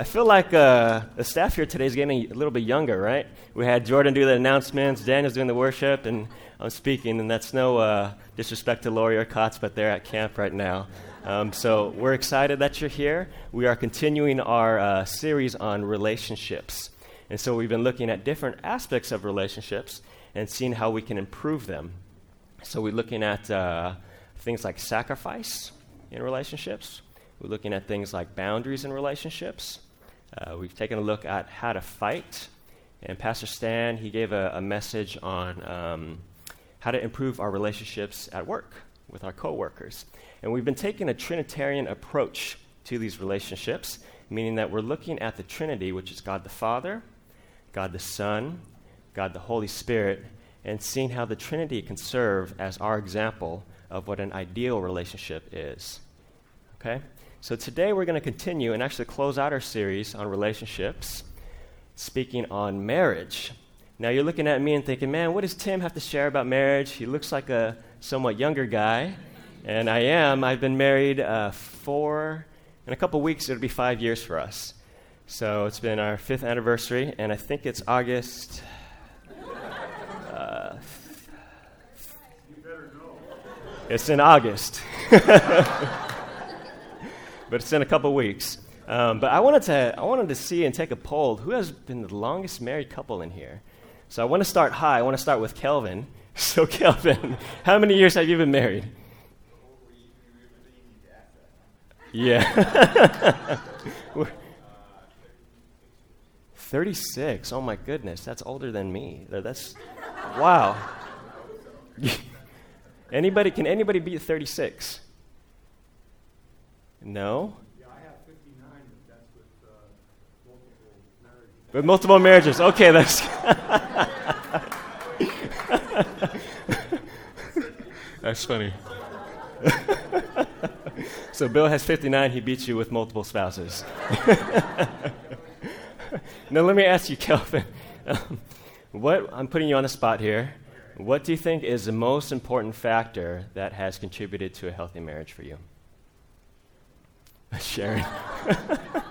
I feel like uh, the staff here today is getting a little bit younger, right? We had Jordan do the announcements, Daniel's doing the worship, and I'm speaking, and that's no uh, disrespect to Lori or Kotz, but they're at camp right now. Um, so we're excited that you're here. We are continuing our uh, series on relationships. And so we've been looking at different aspects of relationships and seeing how we can improve them. So we're looking at uh, things like sacrifice in relationships. We're looking at things like boundaries in relationships. Uh, we've taken a look at how to fight. And Pastor Stan, he gave a, a message on um, how to improve our relationships at work with our coworkers. And we've been taking a Trinitarian approach to these relationships, meaning that we're looking at the Trinity, which is God the Father, God the Son, God the Holy Spirit, and seeing how the Trinity can serve as our example of what an ideal relationship is. Okay? So today we're going to continue and actually close out our series on relationships, speaking on marriage. Now you're looking at me and thinking, man, what does Tim have to share about marriage? He looks like a somewhat younger guy. And I am. I've been married uh, four, in a couple weeks, it'll be five years for us. So it's been our fifth anniversary, and I think it's August. Uh, You better go. it's in August. but it's in a couple weeks. Um, but I wanted, to, I wanted to see and take a poll who has been the longest married couple in here? So I want to start high. I want to start with Kelvin. So, Kelvin, how many years have you been married? Yeah. 36. Oh my goodness, that's older than me. That's wow. anybody can anybody beat 36? No? Yeah, I have 59, but that's with uh, multiple marriages. With multiple marriages. Okay, that's That's funny. so Bill has 59, he beats you with multiple spouses. now let me ask you, Kelvin. Um, what I'm putting you on the spot here. What do you think is the most important factor that has contributed to a healthy marriage for you? Sharon.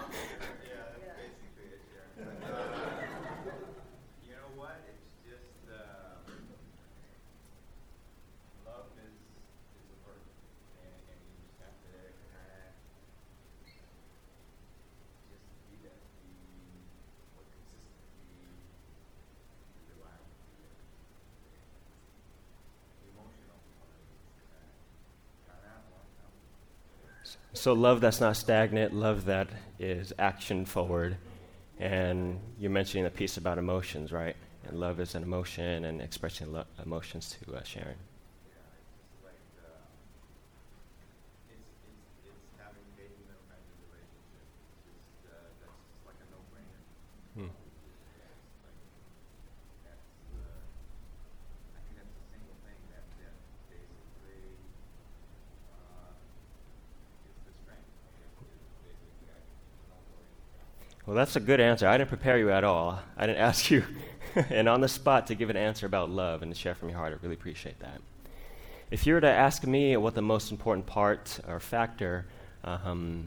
You know what? It's just uh, love is is a verb, and, and you just have to kind of just be that, be more consistently reliable. Emotional part is kind of one. So, love that's not stagnant, love that is action forward. And you're mentioning a piece about emotions, right? And love is an emotion and expressing lo- emotions to uh, Sharon. like uh, it's it's it's having faith in that kind of relationship. It's just uh, that's just like a no-brainer. Hmm. Like that's uh, I think that's the single thing that that basically uh, is the strength. Is basically I no worry. Well, that's a good answer. I didn't prepare you at all. I didn't ask you, and on the spot, to give an answer about love and to share from your heart. I really appreciate that. If you were to ask me what the most important part or factor um,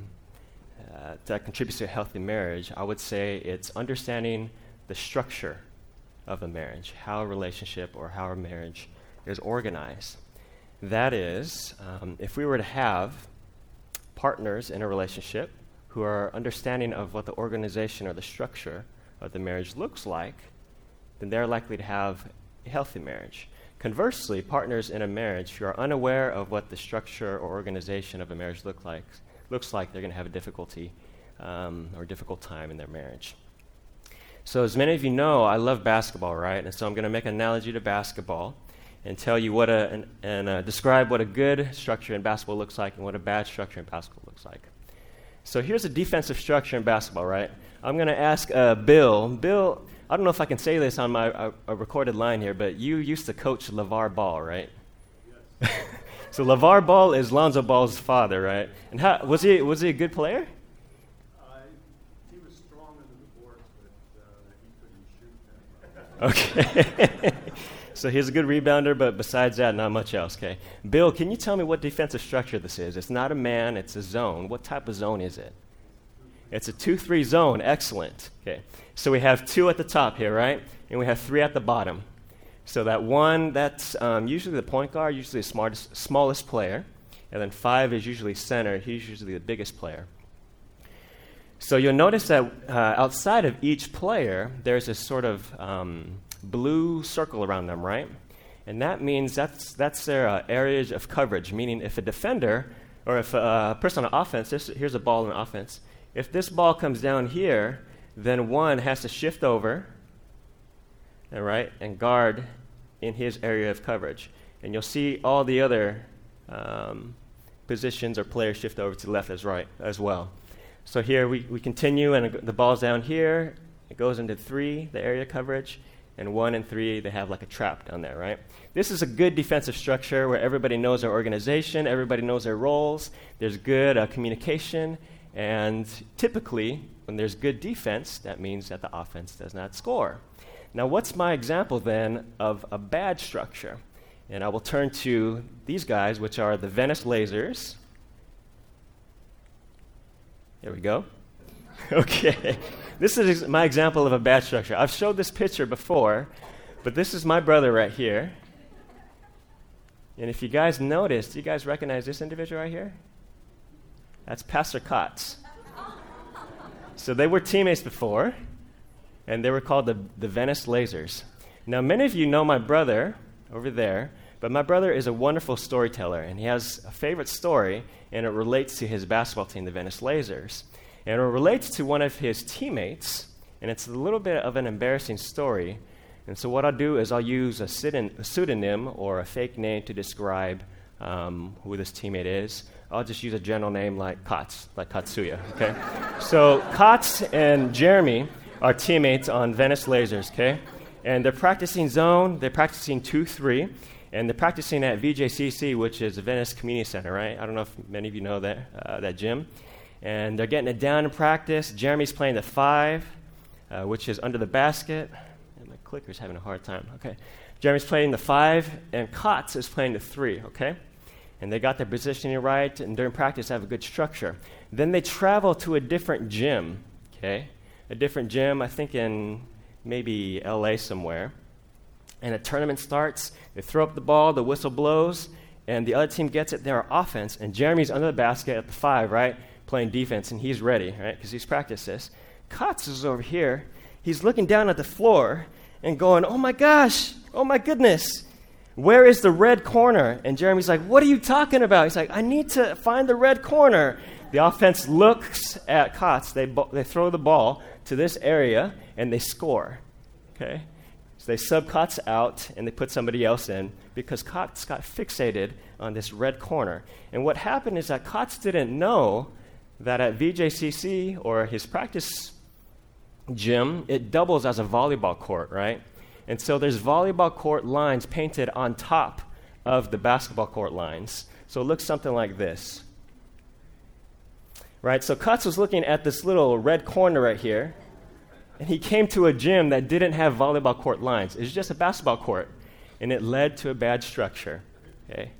uh, that contributes to a healthy marriage, I would say it's understanding the structure of a marriage, how a relationship or how a marriage is organized. That is, um, if we were to have partners in a relationship who are understanding of what the organization or the structure of the marriage looks like, then they're likely to have a healthy marriage. Conversely, partners in a marriage who are unaware of what the structure or organization of a marriage look like, looks like, they're going to have a difficulty um, or difficult time in their marriage. So, as many of you know, I love basketball, right? And so I'm going to make an analogy to basketball and tell you what a, and, and uh, describe what a good structure in basketball looks like and what a bad structure in basketball looks like. So here's a defensive structure in basketball, right? I'm going to ask uh, Bill. Bill, I don't know if I can say this on my uh, a recorded line here, but you used to coach LeVar Ball, right? Yes. so LeVar Ball is Lonzo Ball's father, right? And how, was, he, was he a good player? Uh, he was strong under the boards, but uh, he couldn't shoot. Okay. so he's a good rebounder, but besides that, not much else, okay? Bill, can you tell me what defensive structure this is? It's not a man, it's a zone. What type of zone is it? It's a 2 3 zone. Excellent. Okay. So we have two at the top here, right? And we have three at the bottom. So that one, that's um, usually the point guard, usually the smartest, smallest player. And then five is usually center. He's usually the biggest player. So you'll notice that uh, outside of each player, there's a sort of um, blue circle around them, right? And that means that's, that's their uh, areas of coverage, meaning if a defender or if a person on offense, this, here's a ball in offense, if this ball comes down here, then one has to shift over, all right, and guard in his area of coverage. And you'll see all the other um, positions or players shift over to left as right as well. So here we, we continue, and the ball's down here. It goes into three, the area coverage, and one and three, they have like a trap down there, right? This is a good defensive structure where everybody knows their organization, everybody knows their roles, there's good uh, communication, and typically, when there's good defense, that means that the offense does not score. Now, what's my example then of a bad structure? And I will turn to these guys, which are the Venice Lasers. There we go. okay. This is my example of a bad structure. I've showed this picture before, but this is my brother right here. And if you guys notice, do you guys recognize this individual right here? That's Pastor Kotz. so they were teammates before, and they were called the, the Venice Lasers. Now, many of you know my brother over there, but my brother is a wonderful storyteller, and he has a favorite story, and it relates to his basketball team, the Venice Lasers. And it relates to one of his teammates, and it's a little bit of an embarrassing story. And so, what I'll do is I'll use a, pseudonym or a fake name to describe um, who this teammate is. I'll just use a general name like Kotz, like Katsuya, okay? so, Kotz and Jeremy are teammates on Venice Lasers, okay? And they're practicing zone, they're practicing 2 3, and they're practicing at VJCC, which is the Venice Community Center, right? I don't know if many of you know that, uh, that gym and they're getting it down in practice. Jeremy's playing the five, uh, which is under the basket. And my clicker's having a hard time. Okay. Jeremy's playing the five, and Kotz is playing the three, okay? And they got their positioning right, and during practice, have a good structure. Then they travel to a different gym, okay? A different gym, I think in maybe LA somewhere. And a tournament starts. They throw up the ball, the whistle blows, and the other team gets it. They're offense, and Jeremy's under the basket at the five, right? Playing defense, and he's ready, right? Because he's practiced this. Kotz is over here. He's looking down at the floor and going, Oh my gosh, oh my goodness, where is the red corner? And Jeremy's like, What are you talking about? He's like, I need to find the red corner. The offense looks at Kotz. They, bo- they throw the ball to this area and they score. Okay? So they sub Kotz out and they put somebody else in because Kotz got fixated on this red corner. And what happened is that Kotz didn't know that at VJCC or his practice gym, it doubles as a volleyball court, right? And so there's volleyball court lines painted on top of the basketball court lines. So it looks something like this. Right? So Kotz was looking at this little red corner right here, and he came to a gym that didn't have volleyball court lines. It was just a basketball court, and it led to a bad structure. Okay?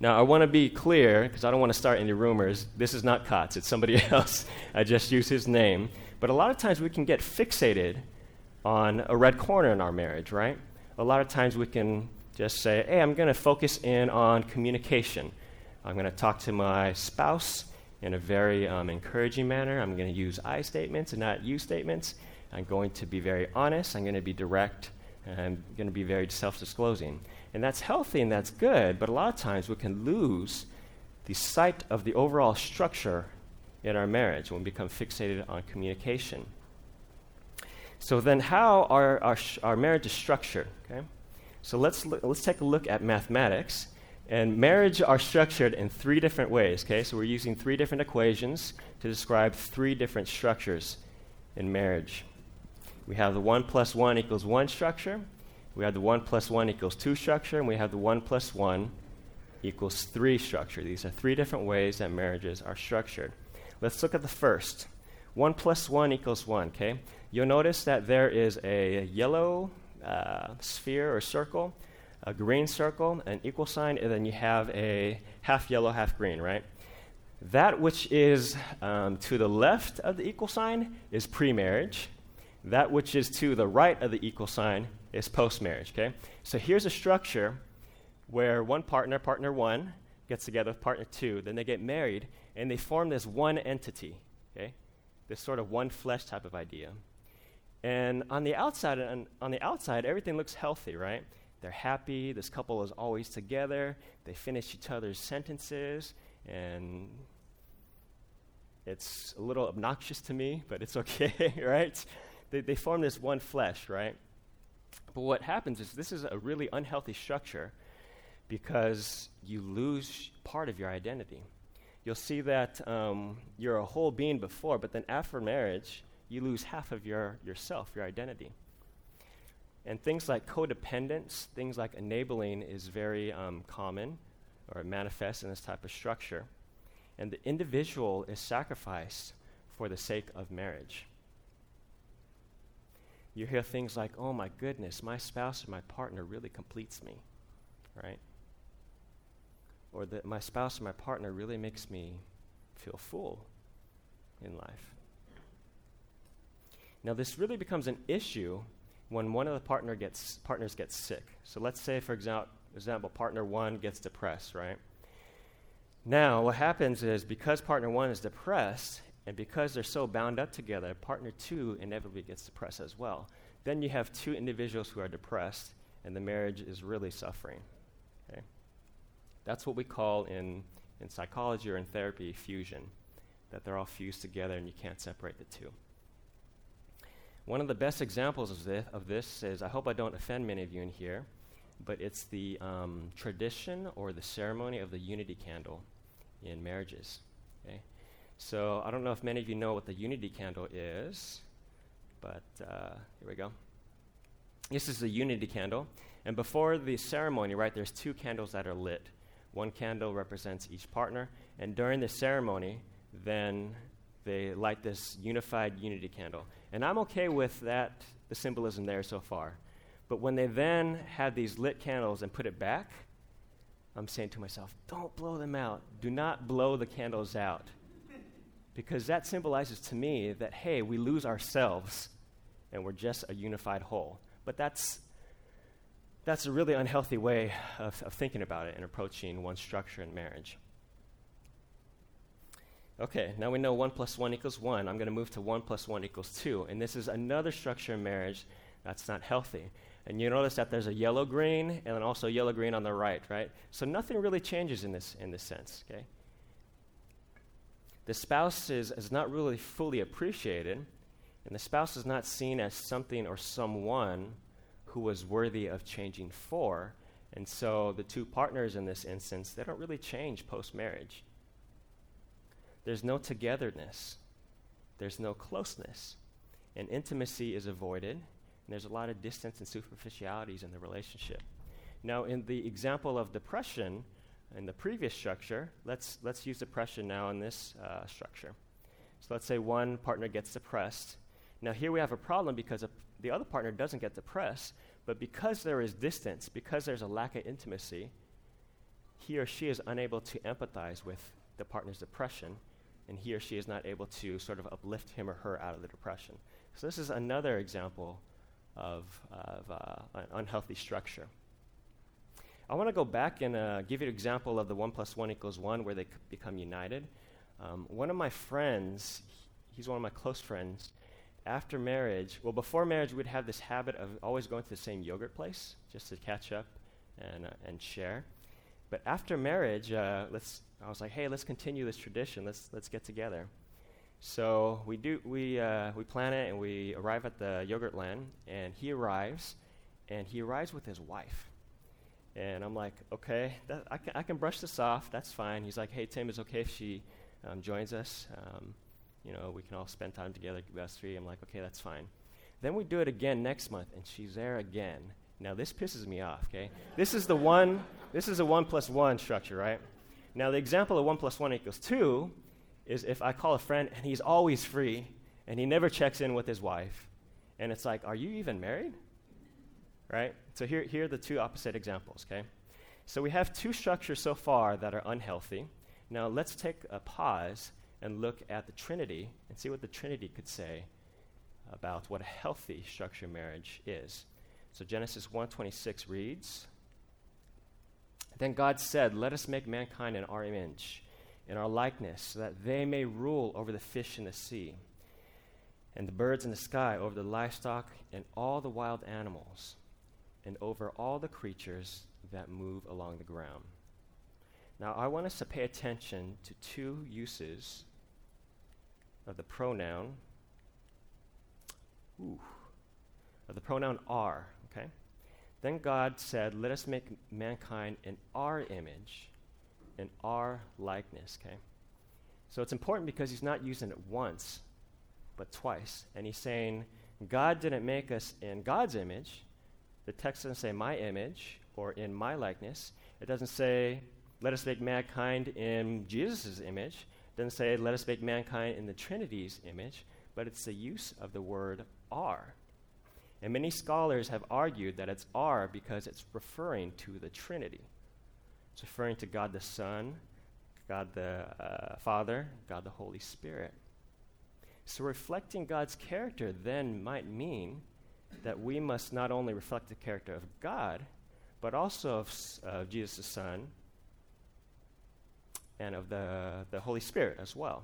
Now, I want to be clear, because I don't want to start any rumors. This is not Kotz, it's somebody else. I just use his name. But a lot of times we can get fixated on a red corner in our marriage, right? A lot of times we can just say, hey, I'm going to focus in on communication. I'm going to talk to my spouse in a very um, encouraging manner. I'm going to use I statements and not you statements. I'm going to be very honest. I'm going to be direct. I'm going to be very self disclosing. And that's healthy and that's good, but a lot of times we can lose the sight of the overall structure in our marriage when we become fixated on communication. So then, how our, our, sh- our marriage is structured? Okay? So let's, look, let's take a look at mathematics. And marriage are structured in three different ways. Okay? So we're using three different equations to describe three different structures in marriage. We have the 1 plus 1 equals 1 structure. We have the 1 plus 1 equals 2 structure, and we have the 1 plus 1 equals 3 structure. These are three different ways that marriages are structured. Let's look at the first. 1 plus 1 equals 1, okay? You'll notice that there is a yellow uh, sphere or circle, a green circle, an equal sign, and then you have a half yellow, half green, right? That which is um, to the left of the equal sign is pre marriage. That which is to the right of the equal sign is post marriage. Okay? So here's a structure where one partner, partner one, gets together with partner two, then they get married, and they form this one entity. Okay? This sort of one flesh type of idea. And on the outside, on, on the outside, everything looks healthy, right? They're happy. This couple is always together. They finish each other's sentences, and it's a little obnoxious to me, but it's okay, right? They, they form this one flesh, right? But what happens is this is a really unhealthy structure because you lose part of your identity. You'll see that um, you're a whole being before, but then after marriage, you lose half of your yourself, your identity. And things like codependence, things like enabling is very um, common or manifests in this type of structure. And the individual is sacrificed for the sake of marriage. You hear things like, oh my goodness, my spouse or my partner really completes me, right? Or that my spouse or my partner really makes me feel full in life. Now, this really becomes an issue when one of the partner gets, partners gets sick. So let's say, for example, example, partner one gets depressed, right? Now, what happens is because partner one is depressed, and because they're so bound up together, partner two inevitably gets depressed as well. Then you have two individuals who are depressed, and the marriage is really suffering. Okay? That's what we call in, in psychology or in therapy fusion, that they're all fused together and you can't separate the two. One of the best examples of this, of this is I hope I don't offend many of you in here, but it's the um, tradition or the ceremony of the unity candle in marriages. Okay? So I don't know if many of you know what the unity candle is, but uh, here we go. This is the unity candle. And before the ceremony, right, there's two candles that are lit. One candle represents each partner. And during the ceremony, then they light this unified unity candle. And I'm okay with that, the symbolism there so far. But when they then had these lit candles and put it back, I'm saying to myself, don't blow them out. Do not blow the candles out. Because that symbolizes to me that, hey, we lose ourselves and we're just a unified whole. But that's, that's a really unhealthy way of, of thinking about it and approaching one structure in marriage. Okay, now we know 1 plus 1 equals 1. I'm going to move to 1 plus 1 equals 2. And this is another structure in marriage that's not healthy. And you notice that there's a yellow green and then also yellow green on the right, right? So nothing really changes in this, in this sense, okay? The spouse is, is not really fully appreciated, and the spouse is not seen as something or someone who was worthy of changing for. And so the two partners in this instance, they don't really change post marriage. There's no togetherness, there's no closeness, and intimacy is avoided, and there's a lot of distance and superficialities in the relationship. Now, in the example of depression, in the previous structure, let's, let's use depression now in this uh, structure. So let's say one partner gets depressed. Now, here we have a problem because the other partner doesn't get depressed, but because there is distance, because there's a lack of intimacy, he or she is unable to empathize with the partner's depression, and he or she is not able to sort of uplift him or her out of the depression. So, this is another example of, of uh, an unhealthy structure. I want to go back and uh, give you an example of the 1 plus 1 equals 1 where they c- become united. Um, one of my friends, he's one of my close friends, after marriage, well, before marriage, we'd have this habit of always going to the same yogurt place just to catch up and, uh, and share. But after marriage, uh, let's I was like, hey, let's continue this tradition. Let's, let's get together. So we, do, we, uh, we plan it and we arrive at the yogurt land, and he arrives, and he arrives with his wife. And I'm like, okay, that, I, can, I can brush this off. That's fine. He's like, hey, Tim, is okay if she um, joins us? Um, you know, we can all spend time together, us three. I'm like, okay, that's fine. Then we do it again next month, and she's there again. Now, this pisses me off, okay? this is the one, this is a one plus one structure, right? Now, the example of 1 plus 1 equals 2 is if I call a friend and he's always free and he never checks in with his wife, and it's like, are you even married? Right? So here, here are the two opposite examples, okay? So we have two structures so far that are unhealthy. Now, let's take a pause and look at the Trinity and see what the Trinity could say about what a healthy structure marriage is. So Genesis 1:26 reads, Then God said, "Let us make mankind in our image, in our likeness, so that they may rule over the fish in the sea, and the birds in the sky, over the livestock and all the wild animals, and over all the creatures that move along the ground." Now, I want us to pay attention to two uses of the pronoun ooh, of the pronoun our, okay? Then God said, Let us make mankind in our image, in our likeness, okay? So it's important because he's not using it once, but twice. And he's saying, God didn't make us in God's image. The text doesn't say my image or in my likeness. It doesn't say, let us make mankind in Jesus' image. It doesn't say, let us make mankind in the Trinity's image. But it's the use of the word our. And many scholars have argued that it's our because it's referring to the Trinity. It's referring to God the Son, God the uh, Father, God the Holy Spirit. So reflecting God's character then might mean that we must not only reflect the character of God, but also of uh, Jesus Son and of the, the Holy Spirit as well.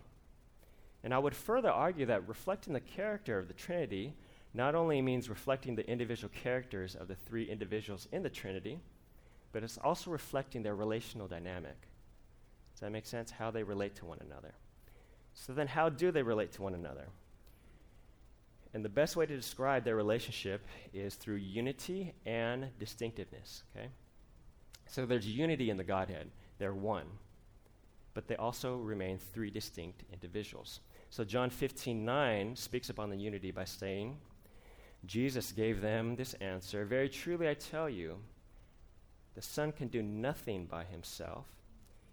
And I would further argue that reflecting the character of the Trinity not only means reflecting the individual characters of the three individuals in the Trinity, but it's also reflecting their relational dynamic. Does that make sense? How they relate to one another. So then, how do they relate to one another? And the best way to describe their relationship is through unity and distinctiveness, okay? So there's unity in the Godhead, they're one, but they also remain three distinct individuals. So John 15 9 speaks upon the unity by saying, Jesus gave them this answer Very truly I tell you, the Son can do nothing by himself.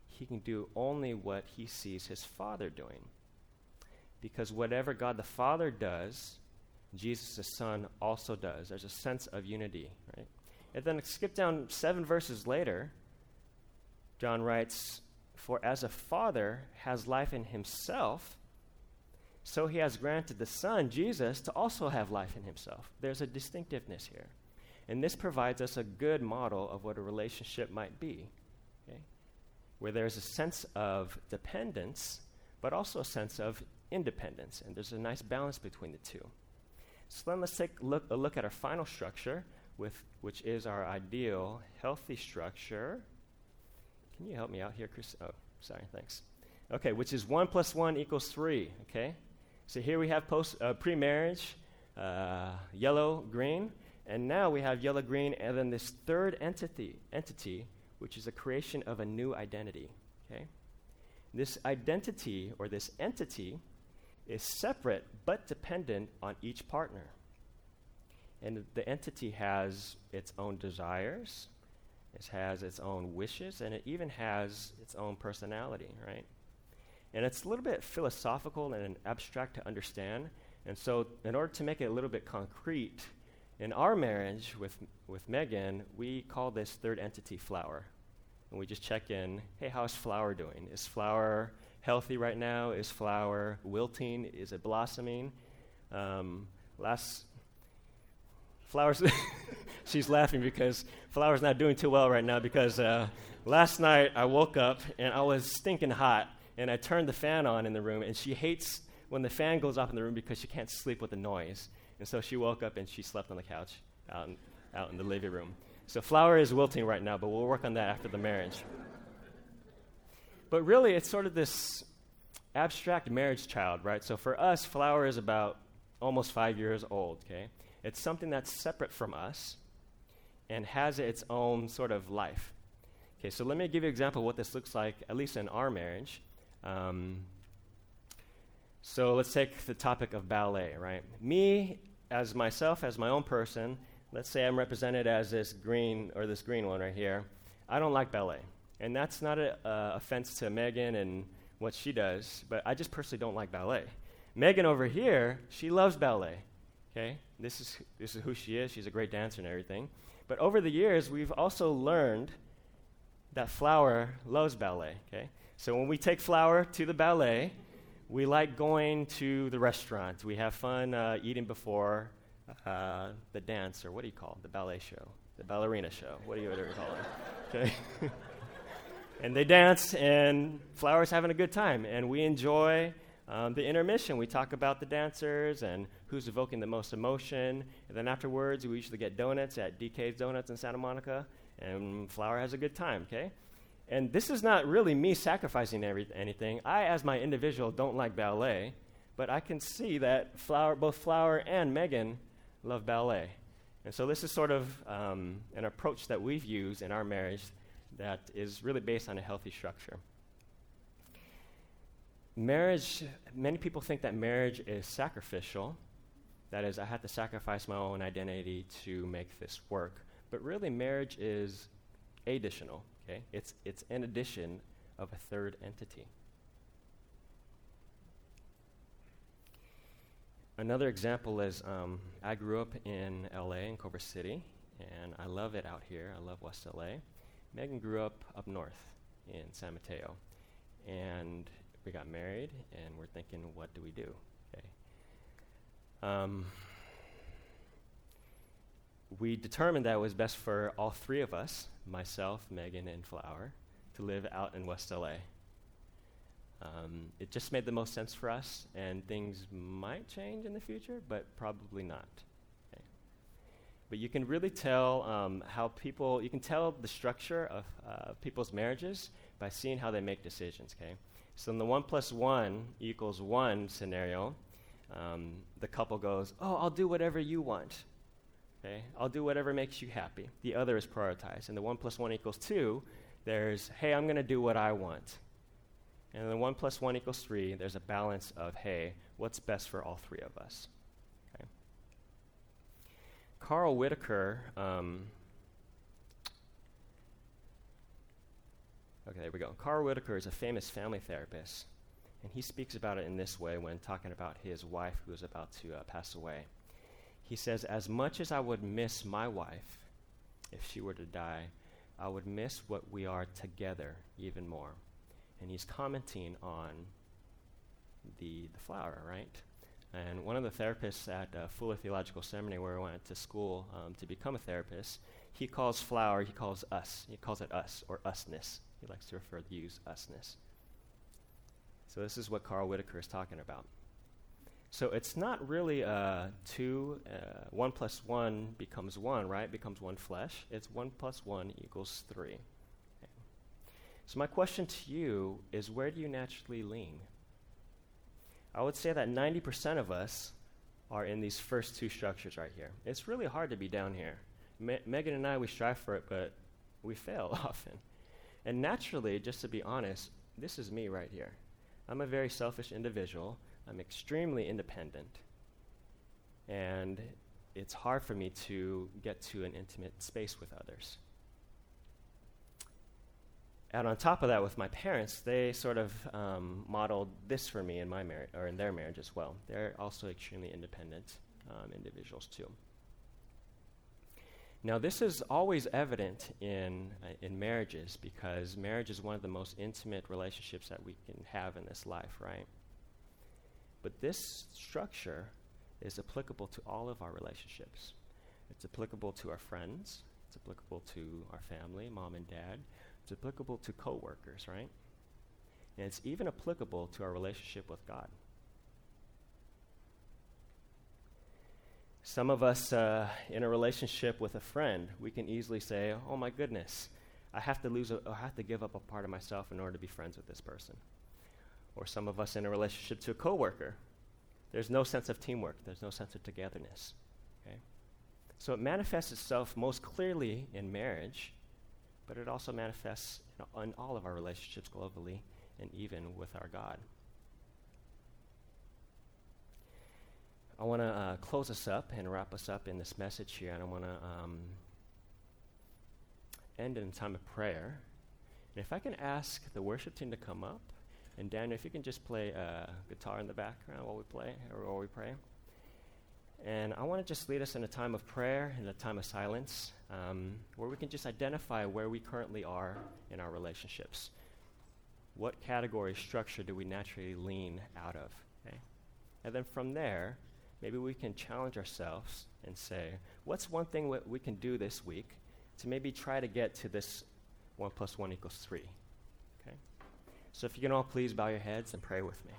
He can do only what he sees his Father doing. Because whatever God the Father does, Jesus the Son also does. There's a sense of unity, right? And then skip down seven verses later, John writes, For as a father has life in himself, so he has granted the Son, Jesus, to also have life in himself. There's a distinctiveness here. And this provides us a good model of what a relationship might be, okay? where there's a sense of dependence, but also a sense of independence. And there's a nice balance between the two. So then let's take look, a look at our final structure, with, which is our ideal healthy structure. Can you help me out here, Chris? Oh, sorry, thanks. Okay, which is 1 plus 1 equals 3, okay? So here we have post, uh, pre-marriage, uh, yellow, green, and now we have yellow, green, and then this third entity, entity, which is a creation of a new identity. Okay, this identity or this entity is separate but dependent on each partner, and the entity has its own desires, it has its own wishes, and it even has its own personality. Right. And it's a little bit philosophical and abstract to understand. And so, in order to make it a little bit concrete, in our marriage with, with Megan, we call this third entity flower. And we just check in hey, how's flower doing? Is flower healthy right now? Is flower wilting? Is it blossoming? Um, last flowers, she's laughing because flower's not doing too well right now because uh, last night I woke up and I was stinking hot and I turned the fan on in the room, and she hates when the fan goes off in the room because she can't sleep with the noise. And so she woke up and she slept on the couch out in, out in the living room. So Flower is wilting right now, but we'll work on that after the marriage. But really, it's sort of this abstract marriage child, right? So for us, Flower is about almost five years old, okay? It's something that's separate from us and has its own sort of life. Okay, so let me give you an example of what this looks like, at least in our marriage. Um, so let's take the topic of ballet, right? Me, as myself, as my own person, let's say I'm represented as this green or this green one right here. I don't like ballet. And that's not an uh, offense to Megan and what she does, but I just personally don't like ballet. Megan over here, she loves ballet. Okay? This is, this is who she is. She's a great dancer and everything. But over the years, we've also learned that Flower loves ballet. Okay? So when we take Flower to the ballet, we like going to the restaurant. We have fun uh, eating before uh, the dance, or what do you call it? The ballet show, the ballerina show. What do you ever call it? Okay. and they dance, and Flower's having a good time, and we enjoy um, the intermission. We talk about the dancers and who's evoking the most emotion, and then afterwards, we usually get donuts at DK's Donuts in Santa Monica, and Flower has a good time. Okay. And this is not really me sacrificing every, anything. I, as my individual, don't like ballet, but I can see that Flower, both Flower and Megan love ballet. And so this is sort of um, an approach that we've used in our marriage that is really based on a healthy structure. Marriage, many people think that marriage is sacrificial. That is, I have to sacrifice my own identity to make this work. But really, marriage is additional. Okay? It's, it's an addition of a third entity. Another example is um, I grew up in LA, in Culver City, and I love it out here. I love West LA. Megan grew up up north in San Mateo, and we got married, and we're thinking, what do we do? Okay. Um, we determined that it was best for all three of us, myself, Megan, and Flower, to live out in West LA. Um, it just made the most sense for us, and things might change in the future, but probably not. But you can really tell um, how people, you can tell the structure of uh, people's marriages by seeing how they make decisions, okay? So in the one plus one equals one scenario, um, the couple goes, Oh, I'll do whatever you want. Okay? I'll do whatever makes you happy. The other is prioritized. And the one plus one equals two, there's, Hey, I'm going to do what I want. And in the 1 plus 1 equals 3, there's a balance of, hey, what's best for all three of us? Carl Whitaker, um, okay, there we go. Carl Whitaker is a famous family therapist, and he speaks about it in this way when talking about his wife who is about to uh, pass away. He says, As much as I would miss my wife if she were to die, I would miss what we are together even more and he's commenting on the, the flower, right? And one of the therapists at uh, Fuller Theological Seminary, where I went to school um, to become a therapist, he calls flower, he calls us. He calls it us or usness. He likes to refer to use usness. So this is what Carl Whitaker is talking about. So it's not really uh, two, uh, one plus one becomes one, right? Becomes one flesh. It's one plus one equals three. So, my question to you is where do you naturally lean? I would say that 90% of us are in these first two structures right here. It's really hard to be down here. Me- Megan and I, we strive for it, but we fail often. And naturally, just to be honest, this is me right here. I'm a very selfish individual. I'm extremely independent. And it's hard for me to get to an intimate space with others. And on top of that, with my parents, they sort of um, modeled this for me in my marriage, or in their marriage as well. They're also extremely independent um, individuals too. Now, this is always evident in uh, in marriages because marriage is one of the most intimate relationships that we can have in this life, right? But this structure is applicable to all of our relationships. It's applicable to our friends. It's applicable to our family, mom and dad. It's applicable to coworkers, right? And it's even applicable to our relationship with God. Some of us uh, in a relationship with a friend, we can easily say, "Oh my goodness, I have to lose, a, I have to give up a part of myself in order to be friends with this person." Or some of us in a relationship to a coworker, there's no sense of teamwork. There's no sense of togetherness. Okay, so it manifests itself most clearly in marriage, but it also manifests in all of our relationships globally and even with our God. I want to uh, close us up and wrap us up in this message here, and I want to um, end in a time of prayer. And if I can ask the worship team to come up, and Daniel, if you can just play uh, guitar in the background while we play or while we pray. And I want to just lead us in a time of prayer and a time of silence um, where we can just identify where we currently are in our relationships. what category structure do we naturally lean out of? Okay? And then from there, maybe we can challenge ourselves and say, what's one thing that we can do this week to maybe try to get to this 1 plus 1 equals 3? Okay? So if you can all please bow your heads and pray with me.